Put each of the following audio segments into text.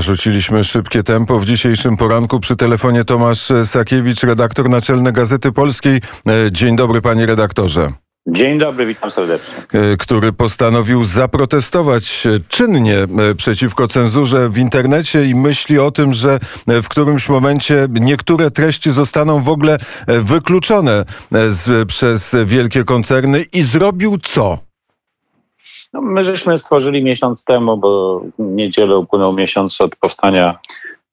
Narzuciliśmy szybkie tempo w dzisiejszym poranku. Przy telefonie Tomasz Sakiewicz, redaktor naczelny Gazety Polskiej. E, dzień dobry, panie redaktorze. Dzień dobry, witam serdecznie. E, który postanowił zaprotestować czynnie e, przeciwko cenzurze w internecie i myśli o tym, że w którymś momencie niektóre treści zostaną w ogóle wykluczone z, przez wielkie koncerny i zrobił co? No, my żeśmy stworzyli miesiąc temu, bo niedzielę upłynął miesiąc od powstania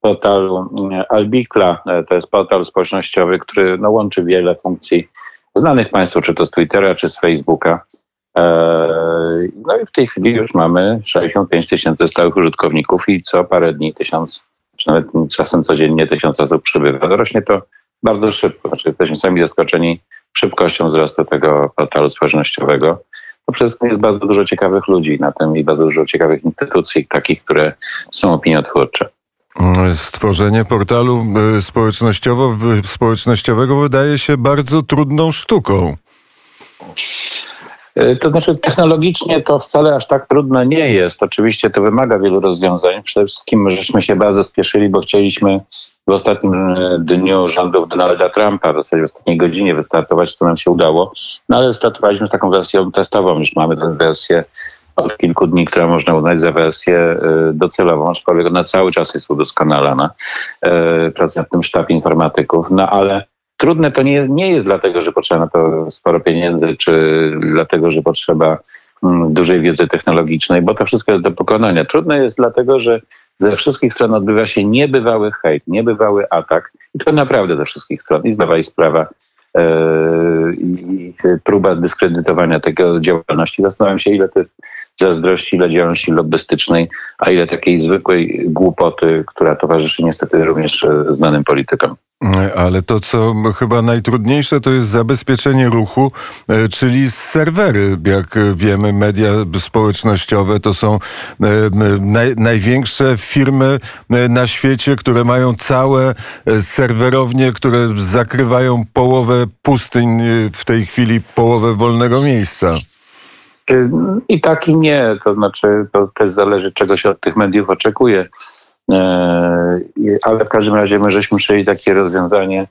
portalu mm, Albikla. E, to jest portal społecznościowy, który no, łączy wiele funkcji znanych Państwu, czy to z Twittera, czy z Facebooka. E, no i w tej chwili już mamy 65 tysięcy stałych użytkowników i co parę dni tysiąc, czy nawet czasem codziennie tysiąc osób przybywa. Rośnie to bardzo szybko. Znaczy jesteśmy sami zaskoczeni szybkością wzrostu tego portalu społecznościowego to przede wszystkim jest bardzo dużo ciekawych ludzi na tym i bardzo dużo ciekawych instytucji, takich, które są opiniotwórcze. Stworzenie portalu e, społecznościowo, społecznościowego wydaje się bardzo trudną sztuką. E, to znaczy, technologicznie to wcale aż tak trudne nie jest. Oczywiście to wymaga wielu rozwiązań. Przede wszystkim żeśmy się bardzo spieszyli, bo chcieliśmy w ostatnim e, dniu rządów Donalda Trumpa, w zasadzie w ostatniej godzinie wystartować, co nam się udało. No ale startowaliśmy z taką wersją testową, już mamy tę wersję od kilku dni, która można uznać za wersję e, docelową, aczkolwiek ona cały czas jest udoskonalana. E, pracuje nad tym sztab informatyków, no ale trudne to nie jest, nie jest dlatego, że potrzeba na to sporo pieniędzy, czy dlatego, że potrzeba dużej wiedzy technologicznej, bo to wszystko jest do pokonania. Trudne jest dlatego, że ze wszystkich stron odbywa się niebywały hejt, niebywały atak i to naprawdę ze wszystkich stron i zdawa i sprawa e, i próba dyskredytowania tego działalności. Zastanawiam się, ile tych zazdrości, ile działalności lobbystycznej, a ile takiej zwykłej głupoty, która towarzyszy niestety również znanym politykom. Ale to, co chyba najtrudniejsze, to jest zabezpieczenie ruchu, e, czyli serwery. Jak wiemy, media społecznościowe to są e, naj, największe firmy e, na świecie, które mają całe serwerownie, które zakrywają połowę pustyń, w tej chwili połowę wolnego miejsca. I tak i nie, to znaczy to też zależy, czego się od tych mediów oczekuje. E, ale w każdym razie my żeśmy przyjęli takie rozwiązanie,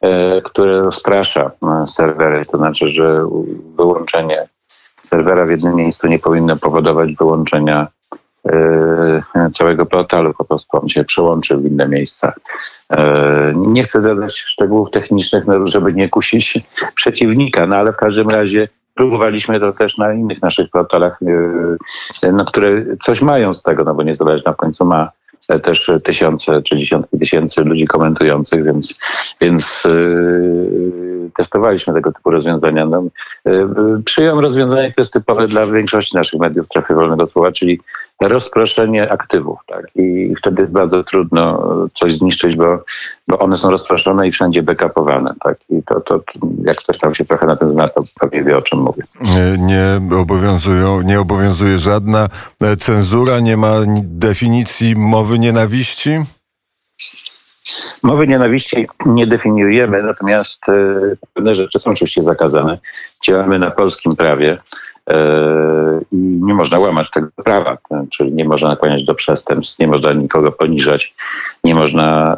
e, które rozprasza e, serwery, to znaczy, że wyłączenie serwera w jednym miejscu nie powinno powodować wyłączenia całego portalu, po prostu on się przełączy w inne miejsca. Nie chcę dodać szczegółów technicznych, no, żeby nie kusić przeciwnika, no ale w każdym razie próbowaliśmy to też na innych naszych portalach, no, które coś mają z tego, no bo niezależna w końcu ma też tysiące czy dziesiątki tysięcy ludzi komentujących, więc, więc yy, testowaliśmy tego typu rozwiązania. No, yy, przyjąłem rozwiązanie, które jest typowe dla większości naszych mediów strefy wolnego słowa, czyli rozproszenie aktywów. Tak? I wtedy jest bardzo trudno coś zniszczyć, bo, bo one są rozproszone i wszędzie backupowane. Tak? I to, to jak ktoś tam się trochę na tym zna, to pewnie wie o czym mówię. Nie, obowiązują, nie obowiązuje żadna cenzura, nie ma definicji mowy nienawiści? Mowy nienawiści nie definiujemy, natomiast e, pewne rzeczy są oczywiście zakazane. Działamy na polskim prawie. E, i nie można łamać tego prawa, czyli nie można nakłaniać do przestępstw, nie można nikogo poniżać, nie można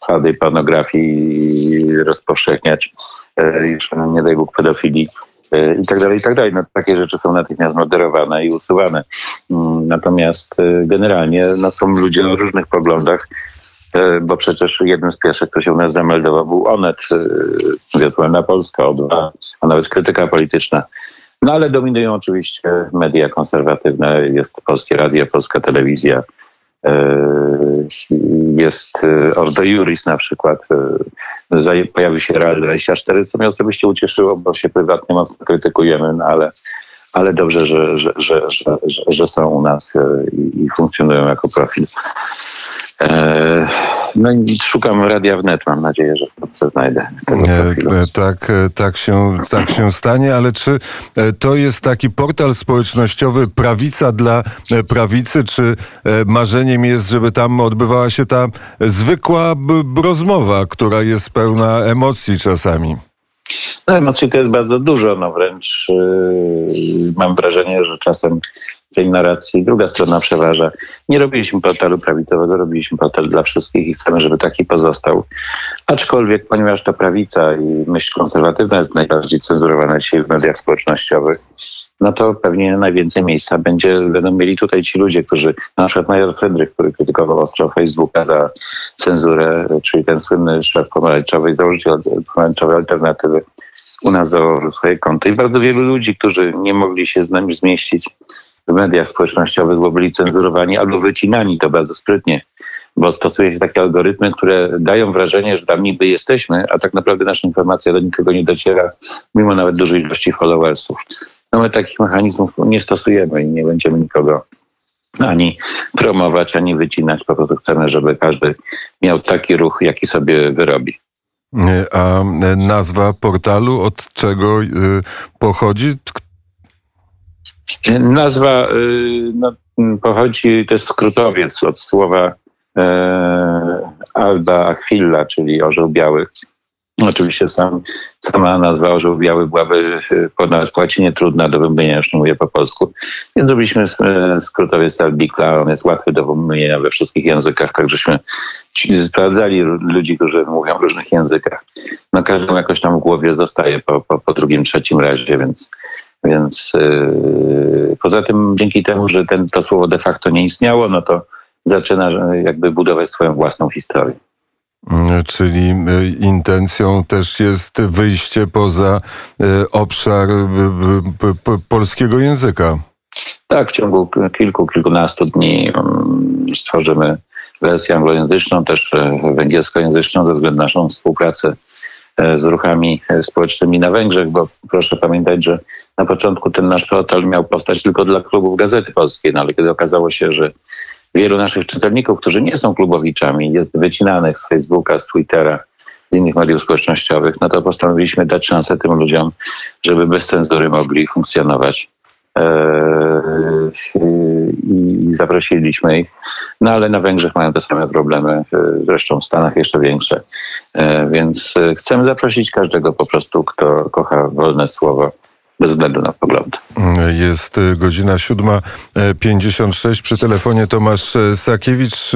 twardej pornografii rozpowszechniać, e, już nie daj Bóg pedofilii i tak dalej, i tak dalej. No, takie rzeczy są natychmiast moderowane i usuwane. Mm, natomiast generalnie no, są ludzie o różnych poglądach, bo przecież jeden z pierwszych, kto się u nas zameldował, był Onet, Wirtualna Polska, O2, a nawet krytyka polityczna. No ale dominują oczywiście media konserwatywne. Jest Polskie Radio, Polska Telewizja, e, jest e, Ordo Juris na przykład. E, pojawił się Real 24, co mnie osobiście ucieszyło, bo się prywatnie mocno krytykujemy, no ale, ale dobrze, że, że, że, że, są u nas i, i funkcjonują jako profil. No i szukam radia wnet, mam nadzieję, że wkrótce znajdę. E, tak, e, tak, się, tak się stanie, ale czy e, to jest taki portal społecznościowy prawica dla prawicy, czy marzeniem jest, żeby tam odbywała się ta zwykła rozmowa, która jest pełna emocji czasami? No emocji to jest bardzo dużo, no wręcz yy, mam wrażenie, że czasem tej narracji, druga strona przeważa. Nie robiliśmy portalu prawicowego, robiliśmy portal dla wszystkich i chcemy, żeby taki pozostał. Aczkolwiek, ponieważ to prawica i myśl konserwatywna jest najbardziej cenzurowana dzisiaj w mediach społecznościowych, no to pewnie najwięcej miejsca będzie, będą mieli tutaj ci ludzie, którzy, na przykład Major Fredryk, który krytykował ostro Facebooka za cenzurę, czyli ten słynny szef pomarańczowej, założyciel pomarańczowej alternatywy, u nas założył swoje konto i bardzo wielu ludzi, którzy nie mogli się z nami zmieścić w mediach społecznościowych, bo byli cenzurowani albo wycinani to bardzo sprytnie, bo stosuje się takie algorytmy, które dają wrażenie, że tam niby jesteśmy, a tak naprawdę nasza informacja do nikogo nie dociera, mimo nawet dużej ilości followersów. No my takich mechanizmów nie stosujemy i nie będziemy nikogo ani promować, ani wycinać. Po prostu chcemy, żeby każdy miał taki ruch, jaki sobie wyrobi. A nazwa portalu od czego y, pochodzi? Nazwa y, no, pochodzi, to jest skrótowiec od słowa e, Alba Achilla, czyli orzeł białych. Oczywiście sam, sama nazwa orzeł biały byłaby ponad łacinie trudna do wymówienia, już nie mówię po polsku. Więc zrobiliśmy e, skrótowiec Albikla, on jest łatwy do wymówienia we wszystkich językach, tak żeśmy sprawdzali ludzi, którzy mówią w różnych językach. No każdemu jakoś tam w głowie zostaje po, po, po drugim, trzecim razie, więc więc yy, poza tym dzięki temu, że ten, to słowo de facto nie istniało, no to zaczyna jakby budować swoją własną historię. Mm, czyli y, intencją też jest wyjście poza y, obszar y, polskiego języka. Tak, w ciągu kilku, kilkunastu dni mm, stworzymy wersję anglojęzyczną, też węgierskojęzyczną ze względu na naszą współpracę z ruchami społecznymi na Węgrzech, bo proszę pamiętać, że na początku ten nasz portal miał powstać tylko dla klubów Gazety Polskiej, no ale kiedy okazało się, że wielu naszych czytelników, którzy nie są klubowiczami, jest wycinanych z Facebooka, z Twittera, z innych mediów społecznościowych, no to postanowiliśmy dać szansę tym ludziom, żeby bez cenzury mogli funkcjonować. Eee, I zaprosiliśmy ich. No ale na Węgrzech mają te same problemy, zresztą w Stanach jeszcze większe. Eee, więc chcemy zaprosić każdego po prostu, kto kocha wolne słowo bez względu na poglądy. Jest godzina 7.56 przy telefonie Tomasz Sakiewicz,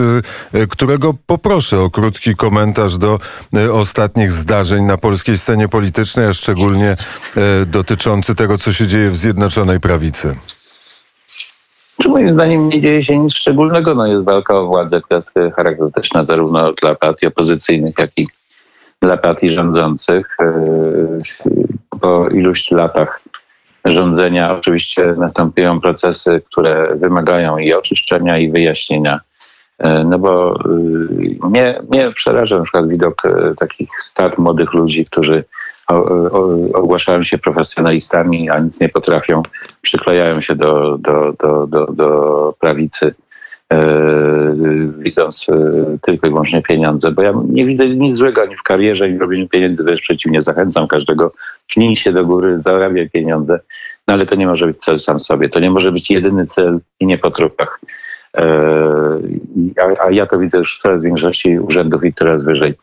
którego poproszę o krótki komentarz do ostatnich zdarzeń na polskiej scenie politycznej, a szczególnie dotyczący tego, co się dzieje w Zjednoczonej Prawicy. Czy moim zdaniem nie dzieje się nic szczególnego. No jest walka o władzę, która jest charakterystyczna zarówno dla partii opozycyjnych, jak i dla partii rządzących. Po iluś latach rządzenia. Oczywiście następują procesy, które wymagają i oczyszczenia, i wyjaśnienia. E, no bo y, mnie, mnie przeraża na przykład widok e, takich stad młodych ludzi, którzy ogłaszają się profesjonalistami, a nic nie potrafią, przyklejają się do, do, do, do, do prawicy widząc e, tylko i wyłącznie pieniądze, bo ja nie widzę nic złego ani w karierze, ani w robieniu pieniędzy, wręcz przeciwnie, zachęcam każdego, pchnij się do góry, zarabiaj pieniądze, no ale to nie może być cel sam sobie, to nie może być jedyny cel i nie po trupach. E, a, a ja to widzę już w coraz większości urzędów i coraz wyżej.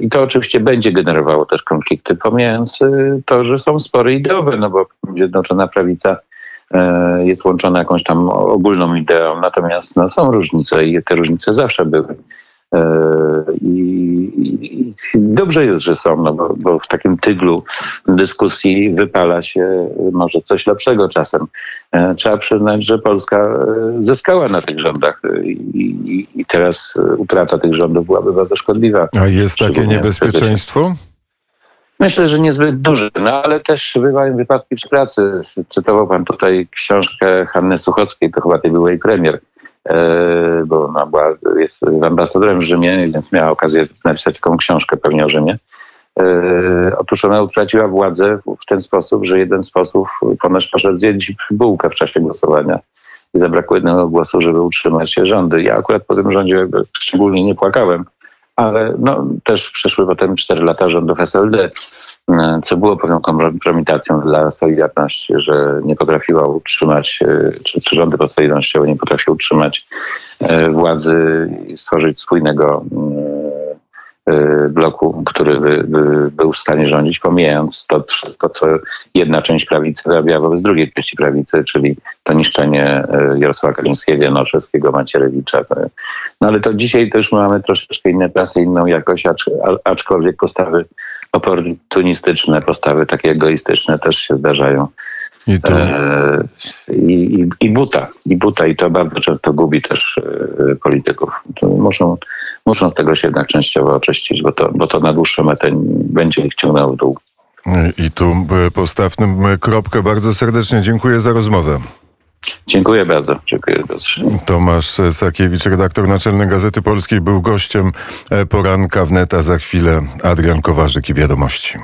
I to oczywiście będzie generowało też konflikty, pomijając to, że są spory ideowe, no bo Zjednoczona Prawica E, jest łączona jakąś tam ogólną ideą, natomiast no, są różnice i te różnice zawsze były. E, I, i dobrze jest, że są, no bo, bo, w takim tyglu dyskusji wypala się może coś lepszego czasem. E, trzeba przyznać, że Polska zyskała na tych rządach i, i teraz utrata tych rządów byłaby bardzo szkodliwa. A jest takie niebezpieczeństwo? Myślę, że niezbyt duży, no ale też bywają wypadki przy pracy. Cytował pan tutaj książkę Hanny Suchockiej, to chyba tej byłej premier, e, bo ona była, jest ambasadorem w Rzymie, więc miała okazję napisać taką książkę pewnie o Rzymie. E, otóż ona utraciła władzę w ten sposób, że jeden z posłów ponoć poszedł zjeść bułkę w czasie głosowania i zabrakło jednego głosu, żeby utrzymać się rządy. Ja akurat po tym rządzie szczególnie nie płakałem, ale no, też przeszły potem 4 lata rządów SLD, e, co było pewną kompromitacją dla Solidarności, że nie potrafiła utrzymać, e, czy, czy rządy podsolidarnościowe nie potrafiły utrzymać e, władzy i stworzyć spójnego y, bloku, który by, by był w stanie rządzić, pomijając to wszystko, co jedna część prawicy robiła wobec drugiej części prawicy, czyli to niszczenie y, Jarosława Kaczyńskiego, Janoszewskiego, Macierewicza. To- No ale to dzisiaj też mamy troszeczkę inne prasy, inną jakość, acz, aczkolwiek postawy oportunistyczne, postawy takie egoistyczne też się zdarzają. I tu E, I, i, I buta, i buta, i to bardzo często gubi też e, polityków. To muszą, muszą z tego się jednak częściowo oczyścić, bo to, bo to na dłuższą metę będzie ich ciągnęło w dół. I tu e, postawmy kropkę. Bardzo serdecznie dziękuję za rozmowę. Dziękuję bardzo. Dziękuję Piotrze. Tomasz Sakiewicz, redaktor naczelny Gazety Polskiej, był gościem e, poranka wnet, a za chwilę Adrian Kowarzyk i wiadomości.